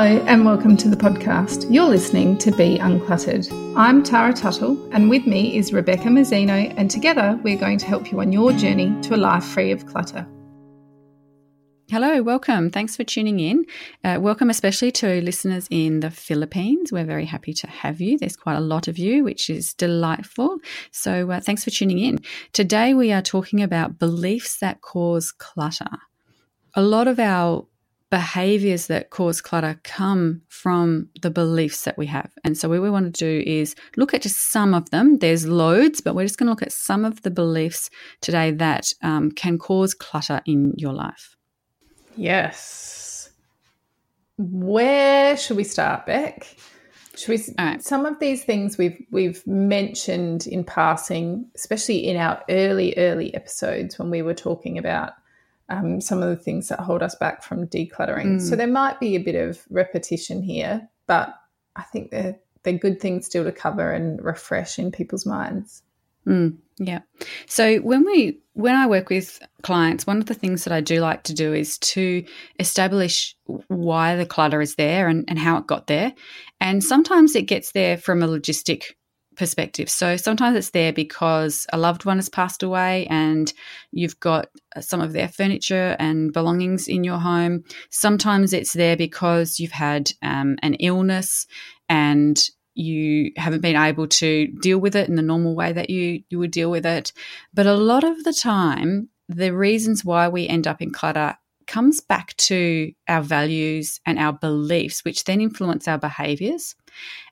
Hello, and welcome to the podcast. You're listening to Be Uncluttered. I'm Tara Tuttle, and with me is Rebecca Mazzino, and together we're going to help you on your journey to a life free of clutter. Hello, welcome. Thanks for tuning in. Uh, welcome, especially to listeners in the Philippines. We're very happy to have you. There's quite a lot of you, which is delightful. So, uh, thanks for tuning in. Today, we are talking about beliefs that cause clutter. A lot of our behaviors that cause clutter come from the beliefs that we have. And so, what we want to do is look at just some of them. There's loads, but we're just going to look at some of the beliefs today that um, can cause clutter in your life. Yes. Where should we start, Beck? Should we? Right. Some of these things we've we've mentioned in passing, especially in our early early episodes when we were talking about um, some of the things that hold us back from decluttering. Mm. So there might be a bit of repetition here, but I think they're they're good things still to cover and refresh in people's minds. Mm, yeah. So when we when I work with clients, one of the things that I do like to do is to establish why the clutter is there and, and how it got there. And sometimes it gets there from a logistic perspective. So sometimes it's there because a loved one has passed away and you've got some of their furniture and belongings in your home. Sometimes it's there because you've had um, an illness and you haven't been able to deal with it in the normal way that you, you would deal with it. But a lot of the time, the reasons why we end up in clutter comes back to our values and our beliefs, which then influence our behaviors.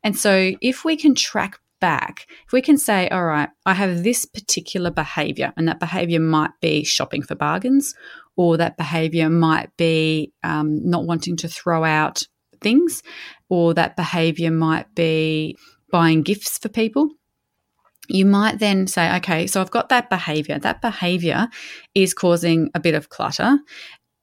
And so, if we can track back, if we can say, all right, I have this particular behavior, and that behavior might be shopping for bargains, or that behavior might be um, not wanting to throw out things, or that behavior might be buying gifts for people. You might then say, okay, so I've got that behavior. That behavior is causing a bit of clutter.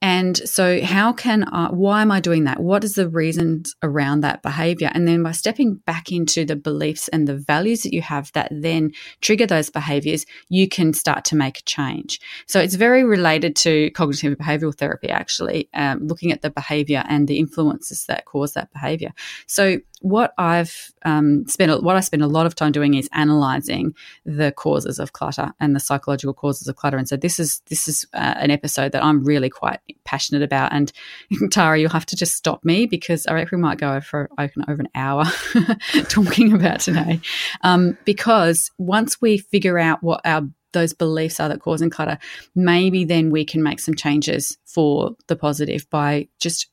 And so, how can I, why am I doing that? What is the reasons around that behavior? And then by stepping back into the beliefs and the values that you have that then trigger those behaviors, you can start to make a change. So, it's very related to cognitive behavioral therapy, actually, um, looking at the behavior and the influences that cause that behavior. So, what I've um, spent what I spend a lot of time doing is analyzing the causes of clutter and the psychological causes of clutter. And so this is this is uh, an episode that I'm really quite passionate about. And Tara, you'll have to just stop me because I reckon we might go for over an hour talking about today. Um, because once we figure out what our those beliefs are that causing clutter, maybe then we can make some changes for the positive by just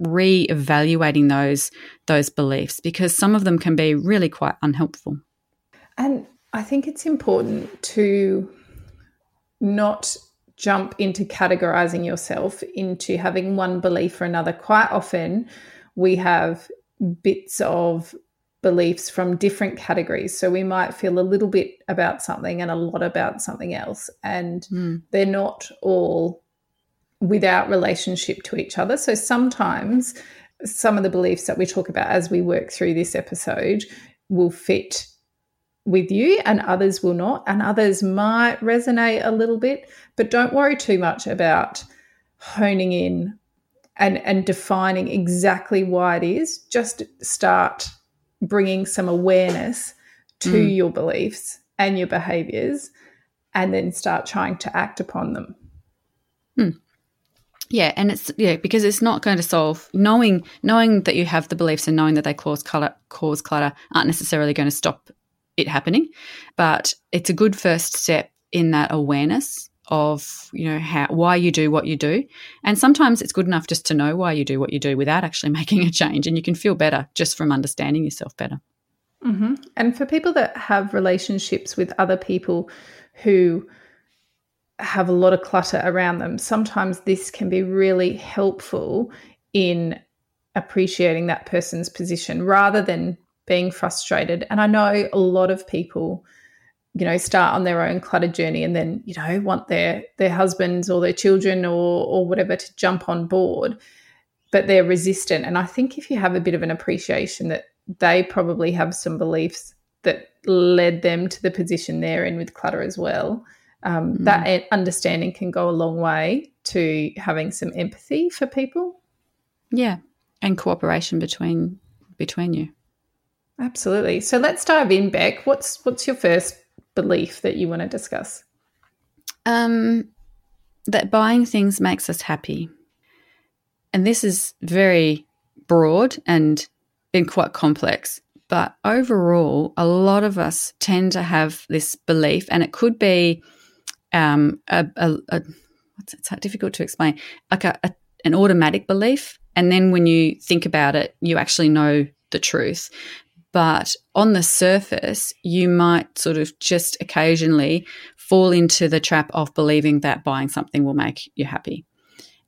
re-evaluating those those beliefs because some of them can be really quite unhelpful. And I think it's important to not jump into categorizing yourself into having one belief or another. Quite often we have bits of beliefs from different categories. So we might feel a little bit about something and a lot about something else. And mm. they're not all without relationship to each other. So sometimes some of the beliefs that we talk about as we work through this episode will fit with you and others will not and others might resonate a little bit but don't worry too much about honing in and and defining exactly why it is just start bringing some awareness to mm. your beliefs and your behaviors and then start trying to act upon them mm. Yeah, and it's yeah because it's not going to solve knowing knowing that you have the beliefs and knowing that they cause clutter cause clutter aren't necessarily going to stop it happening, but it's a good first step in that awareness of you know how why you do what you do and sometimes it's good enough just to know why you do what you do without actually making a change and you can feel better just from understanding yourself better mm-hmm. and for people that have relationships with other people who have a lot of clutter around them, sometimes this can be really helpful in appreciating that person's position rather than being frustrated. And I know a lot of people, you know, start on their own clutter journey and then, you know, want their their husbands or their children or or whatever to jump on board, but they're resistant. And I think if you have a bit of an appreciation that they probably have some beliefs that led them to the position they're in with clutter as well, um, mm. that understanding can go a long way to having some empathy for people. Yeah. and cooperation between between you. Absolutely. So let's dive in, Beck. What's what's your first belief that you want to discuss? Um, that buying things makes us happy, and this is very broad and been quite complex. But overall, a lot of us tend to have this belief, and it could be um, a, a, a it's difficult to explain, like a, a, an automatic belief, and then when you think about it, you actually know the truth. But on the surface, you might sort of just occasionally fall into the trap of believing that buying something will make you happy.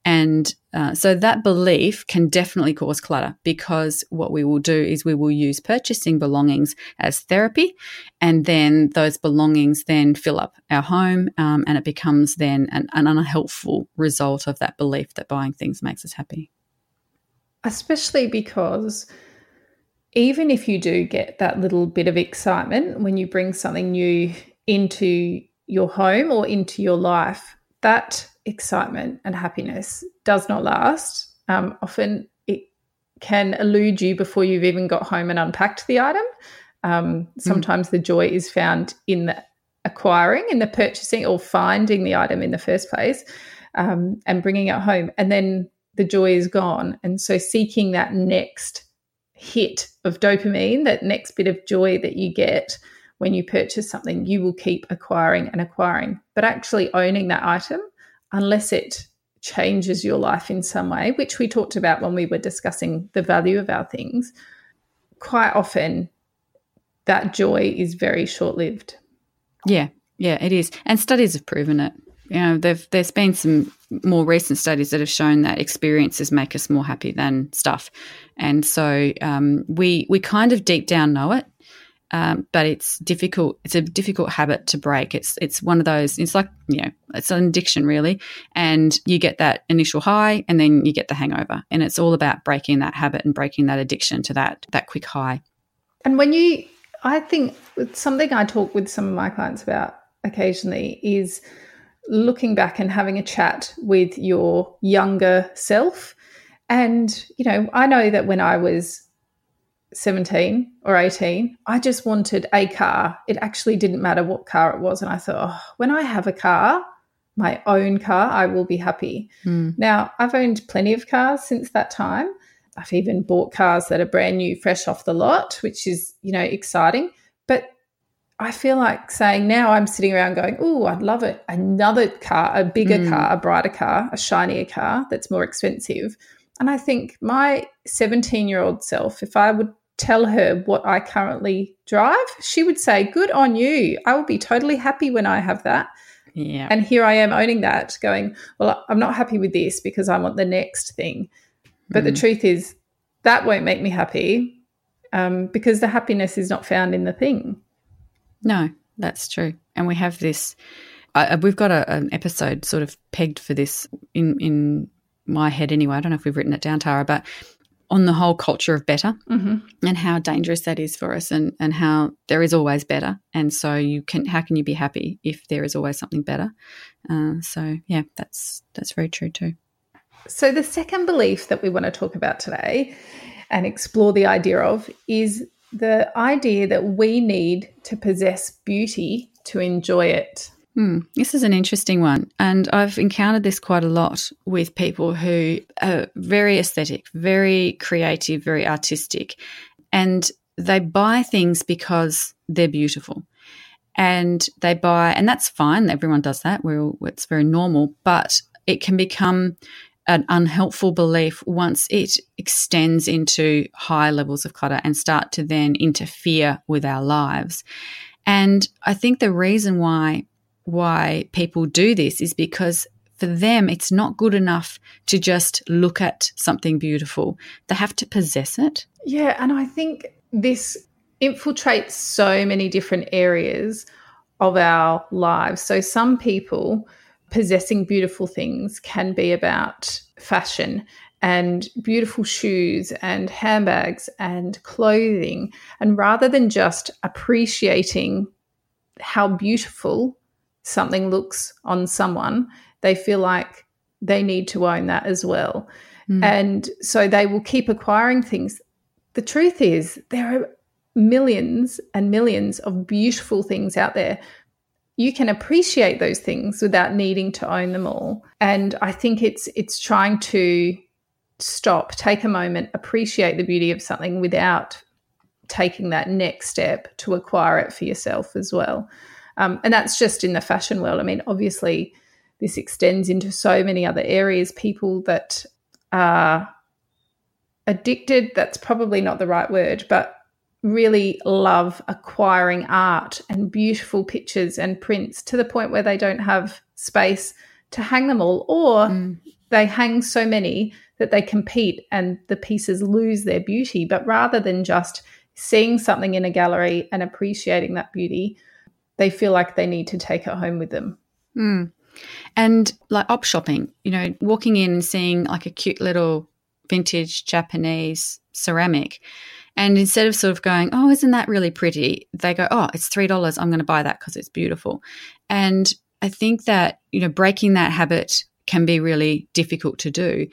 And uh, so that belief can definitely cause clutter because what we will do is we will use purchasing belongings as therapy, and then those belongings then fill up our home, um, and it becomes then an, an unhelpful result of that belief that buying things makes us happy. Especially because even if you do get that little bit of excitement when you bring something new into your home or into your life, that excitement and happiness does not last. Um, often it can elude you before you've even got home and unpacked the item. Um, sometimes mm. the joy is found in the acquiring, in the purchasing, or finding the item in the first place um, and bringing it home. And then the joy is gone. And so seeking that next hit of dopamine, that next bit of joy that you get when you purchase something, you will keep acquiring and acquiring. But actually owning that item, unless it changes your life in some way, which we talked about when we were discussing the value of our things, quite often that joy is very short lived. Yeah, yeah, it is. And studies have proven it you know, there's been some more recent studies that have shown that experiences make us more happy than stuff, and so um, we we kind of deep down know it, um, but it's difficult. It's a difficult habit to break. It's it's one of those. It's like you know, it's an addiction really, and you get that initial high, and then you get the hangover, and it's all about breaking that habit and breaking that addiction to that that quick high. And when you, I think something I talk with some of my clients about occasionally is looking back and having a chat with your younger self. And, you know, I know that when I was 17 or 18, I just wanted a car. It actually didn't matter what car it was. And I thought, oh, when I have a car, my own car, I will be happy. Mm. Now, I've owned plenty of cars since that time. I've even bought cars that are brand new, fresh off the lot, which is, you know, exciting. But I feel like saying now I'm sitting around going, oh, I'd love it. Another car, a bigger mm. car, a brighter car, a shinier car that's more expensive. And I think my 17 year old self, if I would tell her what I currently drive, she would say, good on you. I will be totally happy when I have that. Yeah. And here I am owning that, going, well, I'm not happy with this because I want the next thing. But mm. the truth is, that won't make me happy um, because the happiness is not found in the thing. No, that's true. And we have this. Uh, we've got a, an episode sort of pegged for this in in my head anyway. I don't know if we've written it down, Tara, but on the whole culture of better mm-hmm. and how dangerous that is for us, and and how there is always better. And so you can how can you be happy if there is always something better? Uh, so yeah, that's that's very true too. So the second belief that we want to talk about today and explore the idea of is the idea that we need to possess beauty to enjoy it. Hmm, this is an interesting one. And I've encountered this quite a lot with people who are very aesthetic, very creative, very artistic. And they buy things because they're beautiful. And they buy, and that's fine. Everyone does that. We're, it's very normal. But it can become an unhelpful belief once it extends into high levels of clutter and start to then interfere with our lives. And I think the reason why why people do this is because for them it's not good enough to just look at something beautiful. They have to possess it. Yeah, and I think this infiltrates so many different areas of our lives. So some people possessing beautiful things can be about fashion and beautiful shoes and handbags and clothing. And rather than just appreciating how beautiful something looks on someone, they feel like they need to own that as well. Mm. And so they will keep acquiring things. The truth is, there are millions and millions of beautiful things out there. You can appreciate those things without needing to own them all. And I think it's it's trying to stop, take a moment, appreciate the beauty of something without taking that next step to acquire it for yourself as well. Um, and that's just in the fashion world. I mean, obviously, this extends into so many other areas. People that are addicted, that's probably not the right word, but really love acquiring art and beautiful pictures and prints to the point where they don't have space to hang them all, or mm. they hang so many that they compete and the pieces lose their beauty. But rather than just seeing something in a gallery and appreciating that beauty, they feel like they need to take it home with them. Mm. And like op shopping, you know, walking in and seeing like a cute little vintage Japanese ceramic. And instead of sort of going, oh, isn't that really pretty? They go, oh, it's $3. I'm going to buy that because it's beautiful. And I think that, you know, breaking that habit can be really difficult to do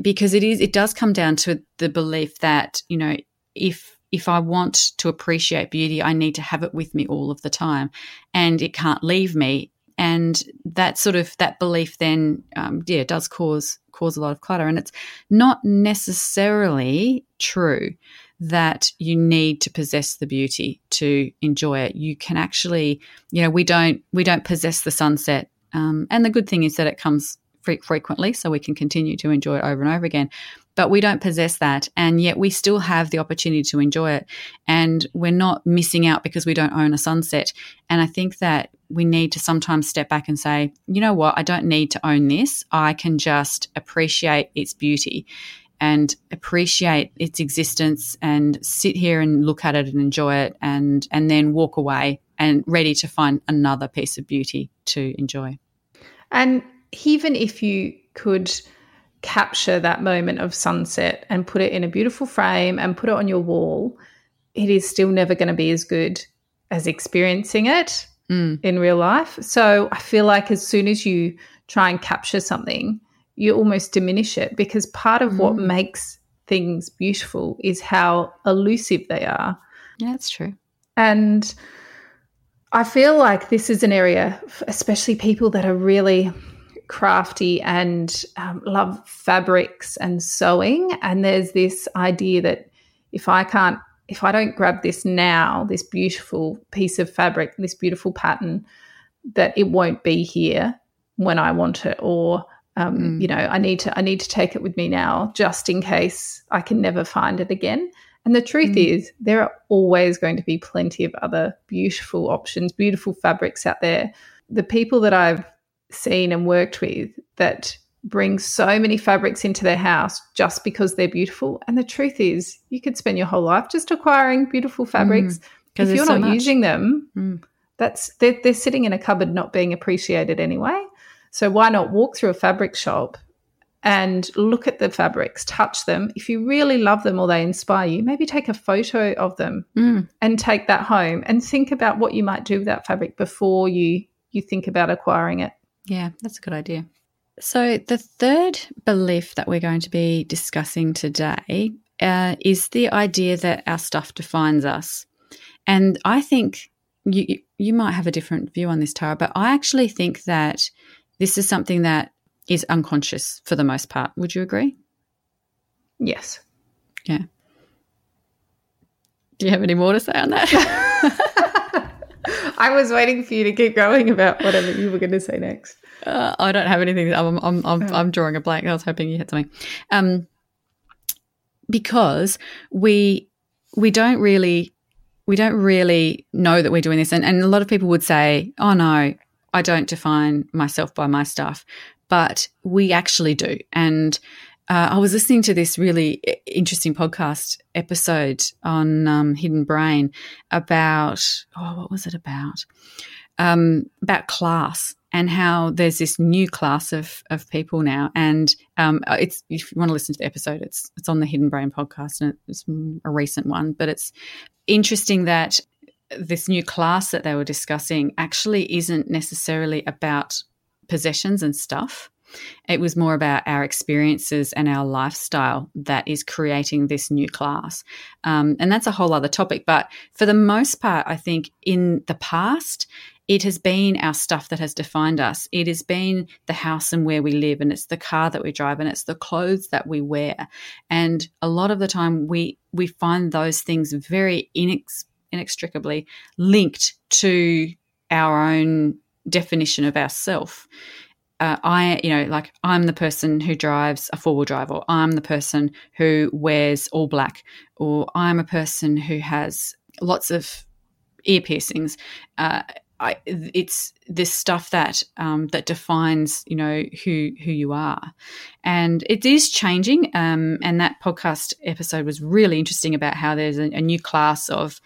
because it is it does come down to the belief that you know if if I want to appreciate beauty, I need to have it with me all of the time, and it can't leave me. And that sort of that belief then, um, yeah, does cause cause a lot of clutter. And it's not necessarily true that you need to possess the beauty to enjoy it. You can actually, you know, we don't we don't possess the sunset. Um, and the good thing is that it comes frequently, so we can continue to enjoy it over and over again. But we don't possess that, and yet we still have the opportunity to enjoy it. And we're not missing out because we don't own a sunset. And I think that we need to sometimes step back and say, you know what, I don't need to own this. I can just appreciate its beauty and appreciate its existence and sit here and look at it and enjoy it and and then walk away and ready to find another piece of beauty to enjoy. And even if you could capture that moment of sunset and put it in a beautiful frame and put it on your wall, it is still never going to be as good as experiencing it mm. in real life. So I feel like as soon as you try and capture something, you almost diminish it because part of mm. what makes things beautiful is how elusive they are. Yeah, that's true. And I feel like this is an area, especially people that are really crafty and um, love fabrics and sewing. And there's this idea that if I can't, if I don't grab this now, this beautiful piece of fabric, this beautiful pattern, that it won't be here when I want it, or um, mm. you know, I need to, I need to take it with me now, just in case I can never find it again. And the truth mm. is, there are always going to be plenty of other beautiful options, beautiful fabrics out there. The people that I've seen and worked with that bring so many fabrics into their house just because they're beautiful. And the truth is, you could spend your whole life just acquiring beautiful fabrics. Mm, if you're so not much. using them, mm. that's they're, they're sitting in a cupboard not being appreciated anyway. So why not walk through a fabric shop and look at the fabrics, touch them. If you really love them or they inspire you, maybe take a photo of them mm. and take that home and think about what you might do with that fabric before you you think about acquiring it. Yeah, that's a good idea. So, the third belief that we're going to be discussing today uh, is the idea that our stuff defines us. And I think you, you might have a different view on this, Tara, but I actually think that this is something that is unconscious for the most part. Would you agree? Yes. Yeah. Do you have any more to say on that? I was waiting for you to keep going about whatever you were going to say next. Uh, I don't have anything. I'm I'm I'm, oh. I'm, drawing a blank. I was hoping you had something. Um, because we we don't really we don't really know that we're doing this, and and a lot of people would say, "Oh no, I don't define myself by my stuff," but we actually do, and. Uh, I was listening to this really interesting podcast episode on um, Hidden Brain about oh, what was it about? Um, about class and how there's this new class of, of people now. And um, it's if you want to listen to the episode, it's it's on the Hidden Brain podcast, and it's a recent one. But it's interesting that this new class that they were discussing actually isn't necessarily about possessions and stuff. It was more about our experiences and our lifestyle that is creating this new class. Um, and that's a whole other topic. But for the most part, I think in the past, it has been our stuff that has defined us. It has been the house and where we live, and it's the car that we drive, and it's the clothes that we wear. And a lot of the time, we we find those things very inex- inextricably linked to our own definition of ourself. Uh, I, you know, like I'm the person who drives a four wheel drive, or I'm the person who wears all black, or I'm a person who has lots of ear piercings. Uh, I, it's this stuff that um, that defines you know who who you are, and it is changing. Um, and that podcast episode was really interesting about how there's a, a new class of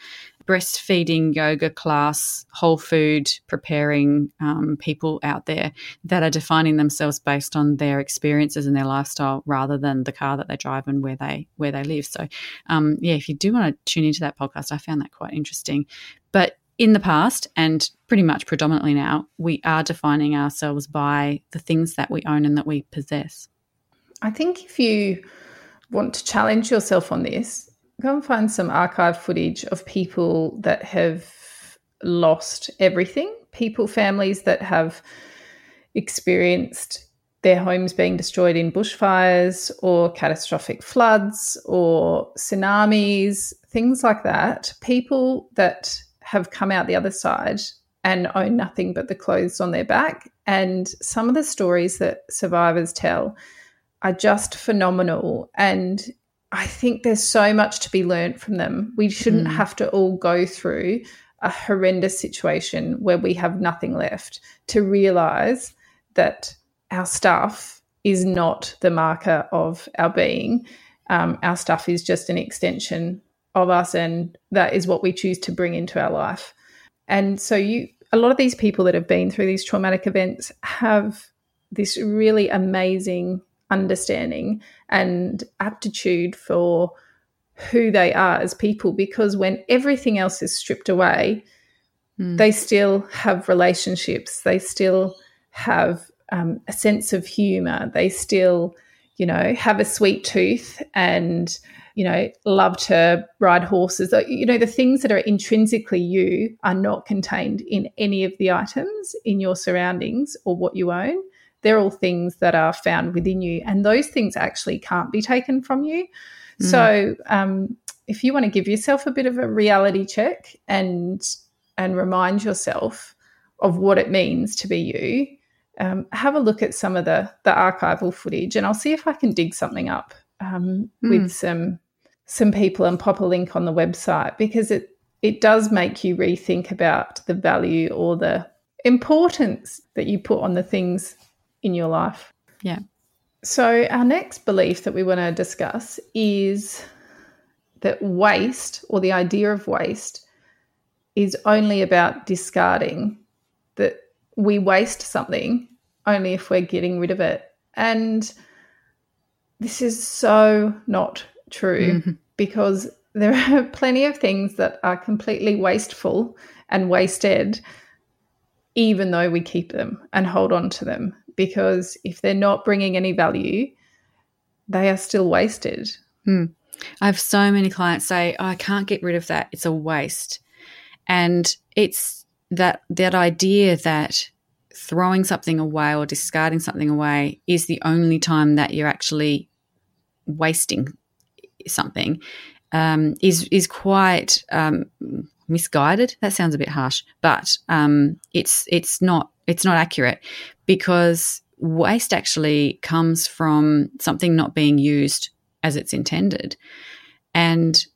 breastfeeding yoga class, whole food preparing um, people out there that are defining themselves based on their experiences and their lifestyle rather than the car that they drive and where they where they live. So, um, yeah, if you do want to tune into that podcast, I found that quite interesting. But in the past and pretty much predominantly now, we are defining ourselves by the things that we own and that we possess. I think if you want to challenge yourself on this, go and find some archive footage of people that have lost everything, people, families that have experienced their homes being destroyed in bushfires or catastrophic floods or tsunamis, things like that. People that have come out the other side and own nothing but the clothes on their back. And some of the stories that survivors tell are just phenomenal. And I think there's so much to be learned from them. We shouldn't mm. have to all go through a horrendous situation where we have nothing left to realize that our stuff is not the marker of our being. Um, our stuff is just an extension of us and that is what we choose to bring into our life and so you a lot of these people that have been through these traumatic events have this really amazing understanding and aptitude for who they are as people because when everything else is stripped away mm. they still have relationships they still have um, a sense of humor they still you know have a sweet tooth and you know, love to ride horses. You know, the things that are intrinsically you are not contained in any of the items in your surroundings or what you own. They're all things that are found within you, and those things actually can't be taken from you. Mm. So, um, if you want to give yourself a bit of a reality check and and remind yourself of what it means to be you, um, have a look at some of the the archival footage, and I'll see if I can dig something up um, mm. with some some people and pop a link on the website because it it does make you rethink about the value or the importance that you put on the things in your life. Yeah. So our next belief that we want to discuss is that waste or the idea of waste is only about discarding that we waste something only if we're getting rid of it. And this is so not true mm-hmm. because there are plenty of things that are completely wasteful and wasted, even though we keep them and hold on to them. Because if they're not bringing any value, they are still wasted. Mm. I have so many clients say, oh, I can't get rid of that. It's a waste. And it's that that idea that throwing something away or discarding something away is the only time that you're actually wasting something um, is is quite um, misguided. That sounds a bit harsh, but um, it's it's not it's not accurate because waste actually comes from something not being used as it's intended, and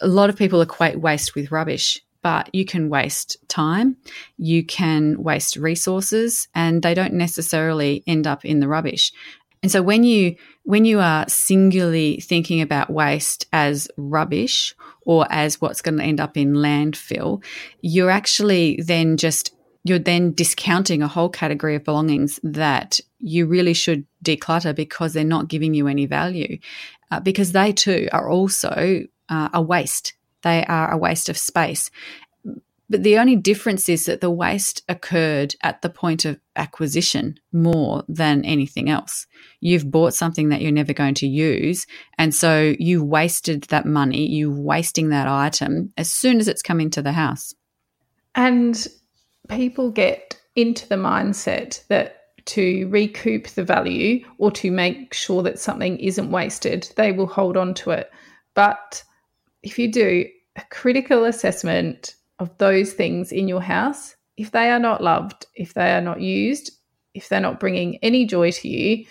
a lot of people equate waste with rubbish. But you can waste time, you can waste resources, and they don't necessarily end up in the rubbish. And so when you when you are singularly thinking about waste as rubbish or as what's going to end up in landfill, you're actually then just you're then discounting a whole category of belongings that you really should declutter because they're not giving you any value. Uh, because they too are also uh, a waste. They are a waste of space. But the only difference is that the waste occurred at the point of acquisition more than anything else. You've bought something that you're never going to use. And so you wasted that money, you wasting that item as soon as it's come into the house. And people get into the mindset that to recoup the value or to make sure that something isn't wasted, they will hold on to it. But if you do a critical assessment of those things in your house, if they are not loved, if they are not used, if they're not bringing any joy to you,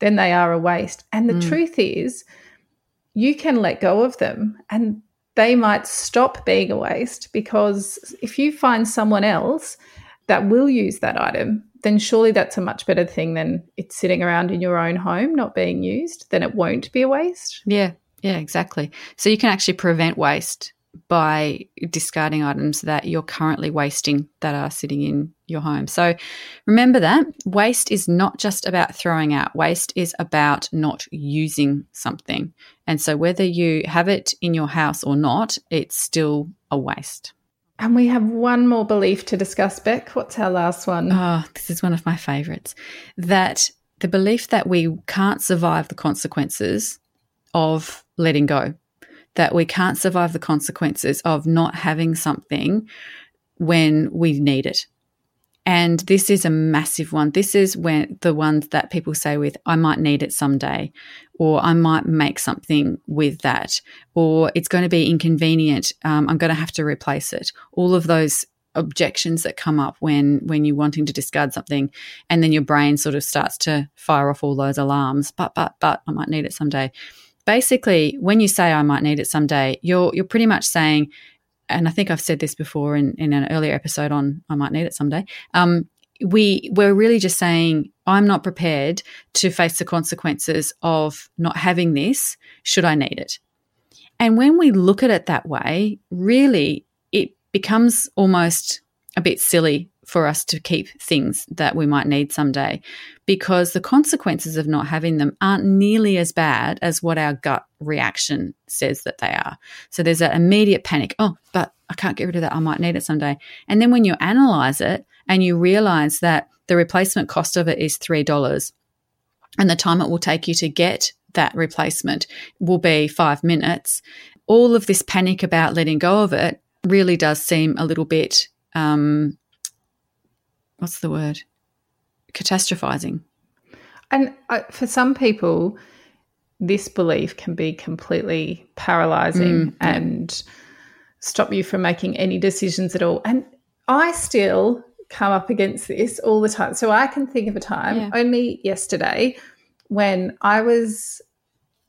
then they are a waste. And the mm. truth is, you can let go of them and they might stop being a waste because if you find someone else that will use that item, then surely that's a much better thing than it's sitting around in your own home not being used. Then it won't be a waste. Yeah, yeah, exactly. So you can actually prevent waste by discarding items that you're currently wasting that are sitting in your home. So remember that waste is not just about throwing out, waste is about not using something. And so whether you have it in your house or not, it's still a waste. And we have one more belief to discuss, Beck. What's our last one? Oh, this is one of my favorites. That the belief that we can't survive the consequences of letting go that we can't survive the consequences of not having something when we need it. And this is a massive one. This is when the ones that people say with, I might need it someday, or I might make something with that, or it's going to be inconvenient. Um, I'm going to have to replace it. All of those objections that come up when when you're wanting to discard something and then your brain sort of starts to fire off all those alarms but but but I might need it someday basically when you say I might need it someday, you're you're pretty much saying, and I think I've said this before in, in an earlier episode on I might need it someday. Um, we we're really just saying I'm not prepared to face the consequences of not having this should I need it. And when we look at it that way, really it becomes almost a bit silly for us to keep things that we might need someday because the consequences of not having them aren't nearly as bad as what our gut reaction says that they are. So there's an immediate panic. Oh, but I can't get rid of that. I might need it someday. And then when you analyze it and you realize that the replacement cost of it is $3 and the time it will take you to get that replacement will be five minutes, all of this panic about letting go of it really does seem a little bit um, what's the word? Catastrophizing. And uh, for some people, this belief can be completely paralyzing mm, yeah. and stop you from making any decisions at all. And I still come up against this all the time. So I can think of a time yeah. only yesterday when I was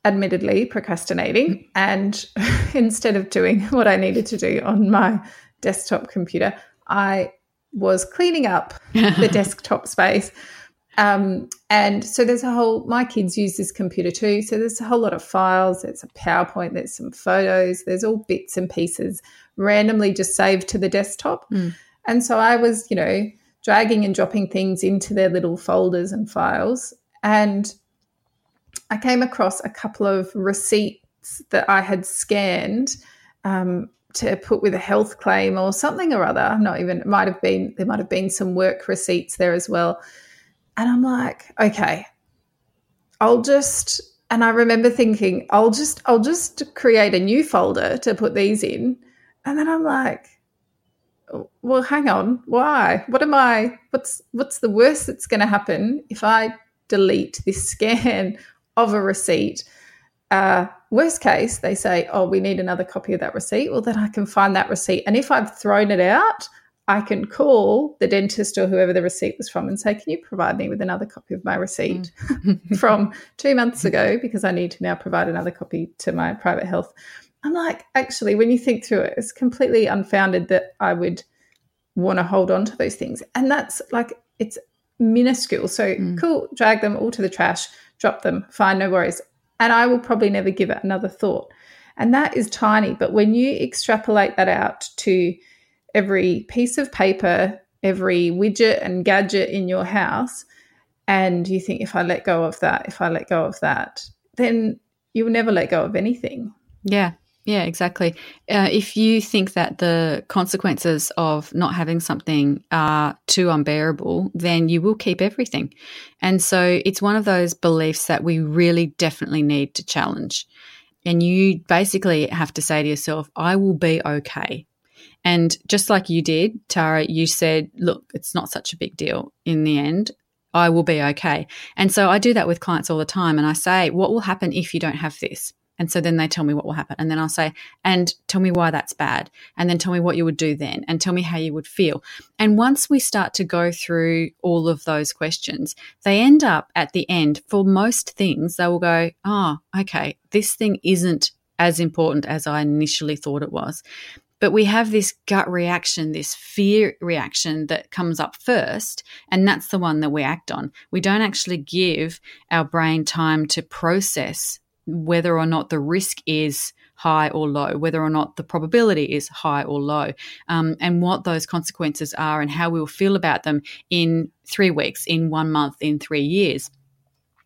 admittedly procrastinating mm. and instead of doing what I needed to do on my desktop computer, I was cleaning up the desktop space. Um, and so there's a whole, my kids use this computer too. So there's a whole lot of files. There's a PowerPoint, there's some photos, there's all bits and pieces randomly just saved to the desktop. Mm. And so I was, you know, dragging and dropping things into their little folders and files. And I came across a couple of receipts that I had scanned um, to put with a health claim or something or other. I'm not even, it might have been, there might have been some work receipts there as well. And I'm like, okay, I'll just, and I remember thinking, I'll just, I'll just create a new folder to put these in. And then I'm like, well, hang on, why? What am I, what's, what's the worst that's going to happen if I delete this scan of a receipt? Uh, worst case, they say, oh, we need another copy of that receipt. Well, then I can find that receipt. And if I've thrown it out, I can call the dentist or whoever the receipt was from and say, Can you provide me with another copy of my receipt mm. from two months ago? Because I need to now provide another copy to my private health. I'm like, actually, when you think through it, it's completely unfounded that I would want to hold on to those things. And that's like, it's minuscule. So mm. cool, drag them all to the trash, drop them, fine, no worries and I will probably never give it another thought. And that is tiny. But when you extrapolate that out to every piece of paper, every widget and gadget in your house, and you think, if I let go of that, if I let go of that, then you will never let go of anything. Yeah. Yeah, exactly. Uh, if you think that the consequences of not having something are too unbearable, then you will keep everything. And so it's one of those beliefs that we really definitely need to challenge. And you basically have to say to yourself, I will be okay. And just like you did, Tara, you said, look, it's not such a big deal in the end. I will be okay. And so I do that with clients all the time. And I say, what will happen if you don't have this? And so then they tell me what will happen. And then I'll say, and tell me why that's bad. And then tell me what you would do then. And tell me how you would feel. And once we start to go through all of those questions, they end up at the end, for most things, they will go, oh, okay, this thing isn't as important as I initially thought it was. But we have this gut reaction, this fear reaction that comes up first, and that's the one that we act on. We don't actually give our brain time to process whether or not the risk is high or low, whether or not the probability is high or low, um, and what those consequences are and how we'll feel about them in three weeks, in one month, in three years.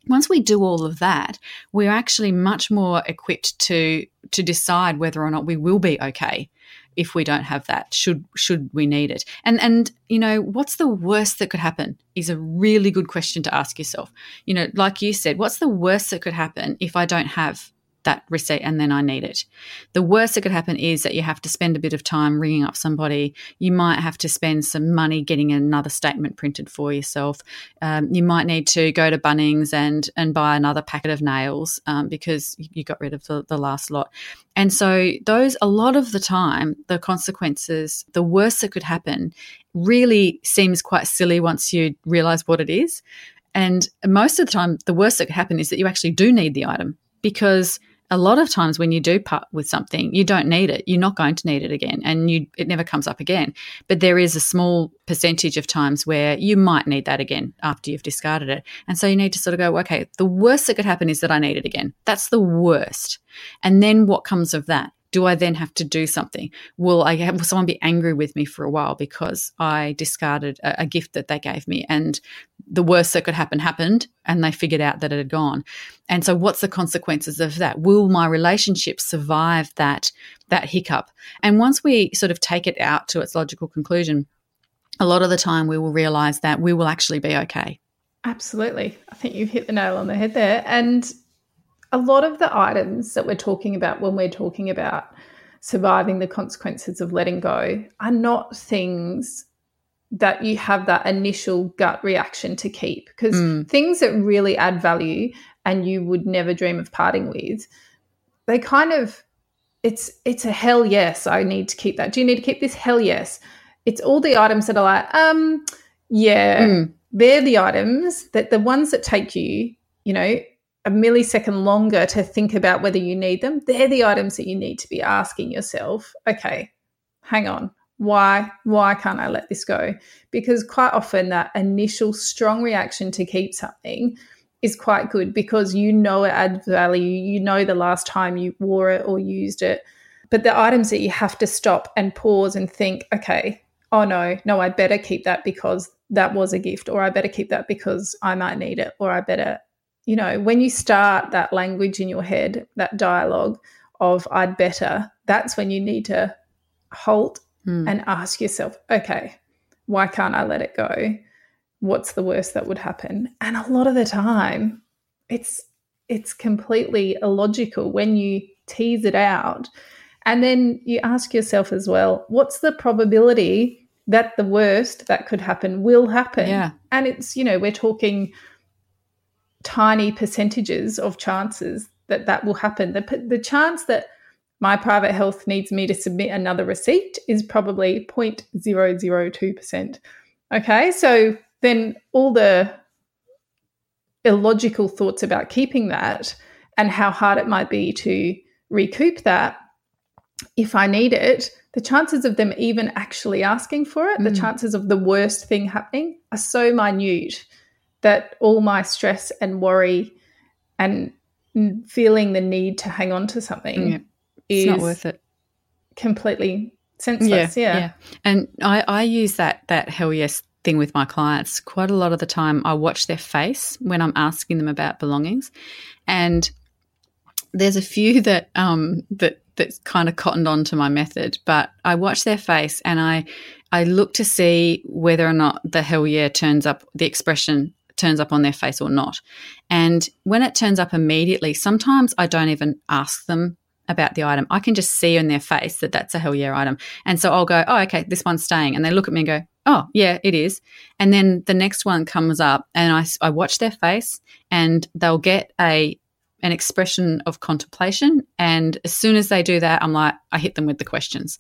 Once we do all of that, we're actually much more equipped to to decide whether or not we will be okay if we don't have that should should we need it? And and you know what's the worst that could happen is a really good question to ask yourself. You know like you said what's the worst that could happen if i don't have that receipt and then I need it. The worst that could happen is that you have to spend a bit of time ringing up somebody. You might have to spend some money getting another statement printed for yourself. Um, you might need to go to Bunnings and and buy another packet of nails um, because you got rid of the, the last lot. And so those a lot of the time, the consequences, the worst that could happen, really seems quite silly once you realize what it is. And most of the time, the worst that could happen is that you actually do need the item because a lot of times when you do part with something, you don't need it. You're not going to need it again, and you it never comes up again. But there is a small percentage of times where you might need that again after you've discarded it, and so you need to sort of go, okay, the worst that could happen is that I need it again. That's the worst, and then what comes of that? Do I then have to do something? Will I have will someone be angry with me for a while because I discarded a, a, gift that they gave me and the worst that could happen happened and they figured out that it had gone. And so what's the consequences of that? Will my relationship survive that that hiccup? And once we sort of take it out to its logical conclusion, a lot of the time we will realize that we will actually be okay. Absolutely. I think you've hit the nail on the head there. And a lot of the items that we're talking about when we're talking about surviving the consequences of letting go are not things that you have that initial gut reaction to keep because mm. things that really add value and you would never dream of parting with they kind of it's it's a hell yes i need to keep that do you need to keep this hell yes it's all the items that are like um yeah mm. they're the items that the ones that take you you know a millisecond longer to think about whether you need them, they're the items that you need to be asking yourself, okay, hang on. Why why can't I let this go? Because quite often that initial strong reaction to keep something is quite good because you know it adds value, you know the last time you wore it or used it. But the items that you have to stop and pause and think, okay, oh no, no, I better keep that because that was a gift, or I better keep that because I might need it, or I better you know, when you start that language in your head, that dialogue of I'd better, that's when you need to halt mm. and ask yourself, okay, why can't I let it go? What's the worst that would happen? And a lot of the time, it's it's completely illogical when you tease it out. And then you ask yourself as well, what's the probability that the worst that could happen will happen? Yeah. And it's, you know, we're talking tiny percentages of chances that that will happen. The, the chance that my private health needs me to submit another receipt is probably 0.002%. Okay, so then all the illogical thoughts about keeping that and how hard it might be to recoup that if I need it, the chances of them even actually asking for it, mm. the chances of the worst thing happening are so minute that all my stress and worry and feeling the need to hang on to something yeah. is not worth it. Completely senseless. Yeah, yeah. yeah. And I, I use that that hell yes thing with my clients quite a lot of the time. I watch their face when I'm asking them about belongings, and there's a few that um, that that's kind of cottoned on to my method, but I watch their face and I I look to see whether or not the hell yeah turns up, the expression turns up on their face or not. And when it turns up immediately, sometimes I don't even ask them about the item. I can just see in their face that that's a hell yeah item. And so I'll go, oh, okay, this one's staying. And they look at me and go, oh, yeah, it is. And then the next one comes up and I, I watch their face and they'll get a an expression of contemplation. And as soon as they do that, I'm like, I hit them with the questions.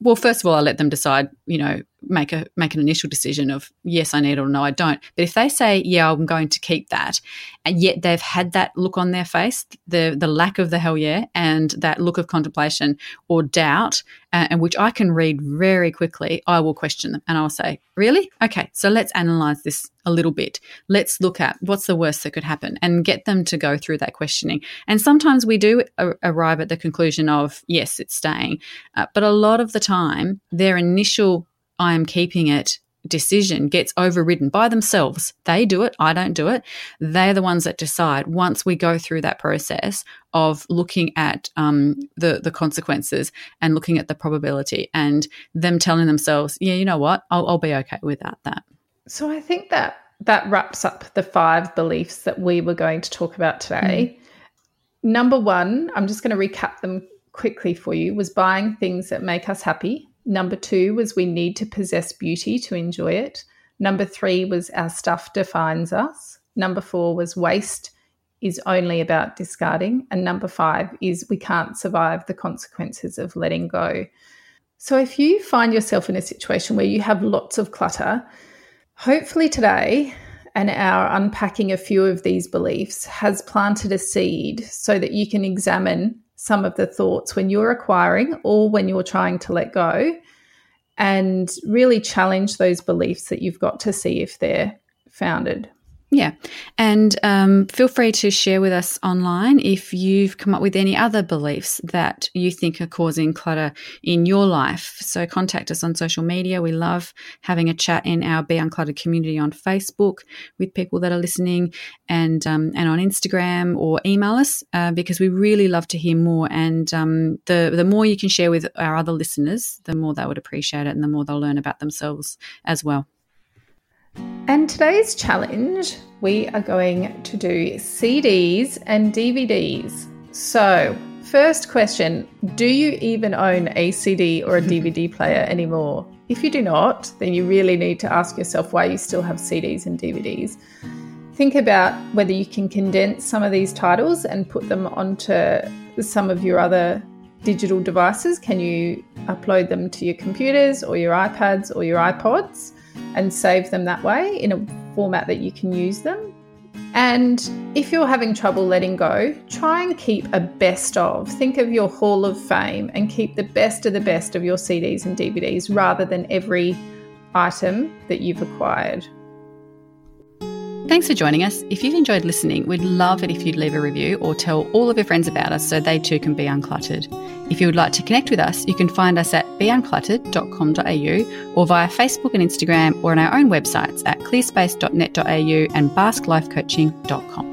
Well, first of all, I let them decide, you know, make a make an initial decision of yes, I need it or no, I don't. But if they say, yeah, I'm going to keep that, and yet they've had that look on their face, the the lack of the hell yeah, and that look of contemplation or doubt, uh, and which I can read very quickly, I will question them and I'll say, really, okay, so let's analyze this a little bit. Let's look at what's the worst that could happen and get them to go through that questioning. And sometimes we do arrive at the conclusion of yes, it's staying, uh, but a lot of the time, their initial I am keeping it decision gets overridden by themselves. They do it, I don't do it. They're the ones that decide once we go through that process of looking at um, the, the consequences and looking at the probability and them telling themselves, yeah, you know what, I'll, I'll be okay without that. So I think that that wraps up the five beliefs that we were going to talk about today. Mm. Number one, I'm just going to recap them quickly for you, was buying things that make us happy. Number two was we need to possess beauty to enjoy it. Number three was our stuff defines us. Number four was waste is only about discarding. And number five is we can't survive the consequences of letting go. So if you find yourself in a situation where you have lots of clutter, hopefully today and our unpacking a few of these beliefs has planted a seed so that you can examine some of the thoughts when you're acquiring or when you're trying to let go and really challenge those beliefs that you've got to see if they're founded. Yeah. And um, feel free to share with us online if you've come up with any other beliefs that you think are causing clutter in your life. So contact us on social media. We love having a chat in our Be Uncluttered community on Facebook with people that are listening and, um, and on Instagram or email us uh, because we really love to hear more. And um, the, the more you can share with our other listeners, the more they would appreciate it and the more they'll learn about themselves as well. And today's challenge, we are going to do CDs and DVDs. So, first question Do you even own a CD or a DVD player anymore? If you do not, then you really need to ask yourself why you still have CDs and DVDs. Think about whether you can condense some of these titles and put them onto some of your other digital devices. Can you upload them to your computers or your iPads or your iPods? and save them that way in a format that you can use them. And if you're having trouble letting go, try and keep a best of. Think of your Hall of Fame and keep the best of the best of your CDs and DVDs rather than every item that you've acquired. Thanks for joining us. If you've enjoyed listening, we'd love it if you'd leave a review or tell all of your friends about us so they too can be uncluttered. If you would like to connect with us, you can find us at beuncluttered.com.au or via Facebook and Instagram or on our own websites at clearspace.net.au and basklifecoaching.com.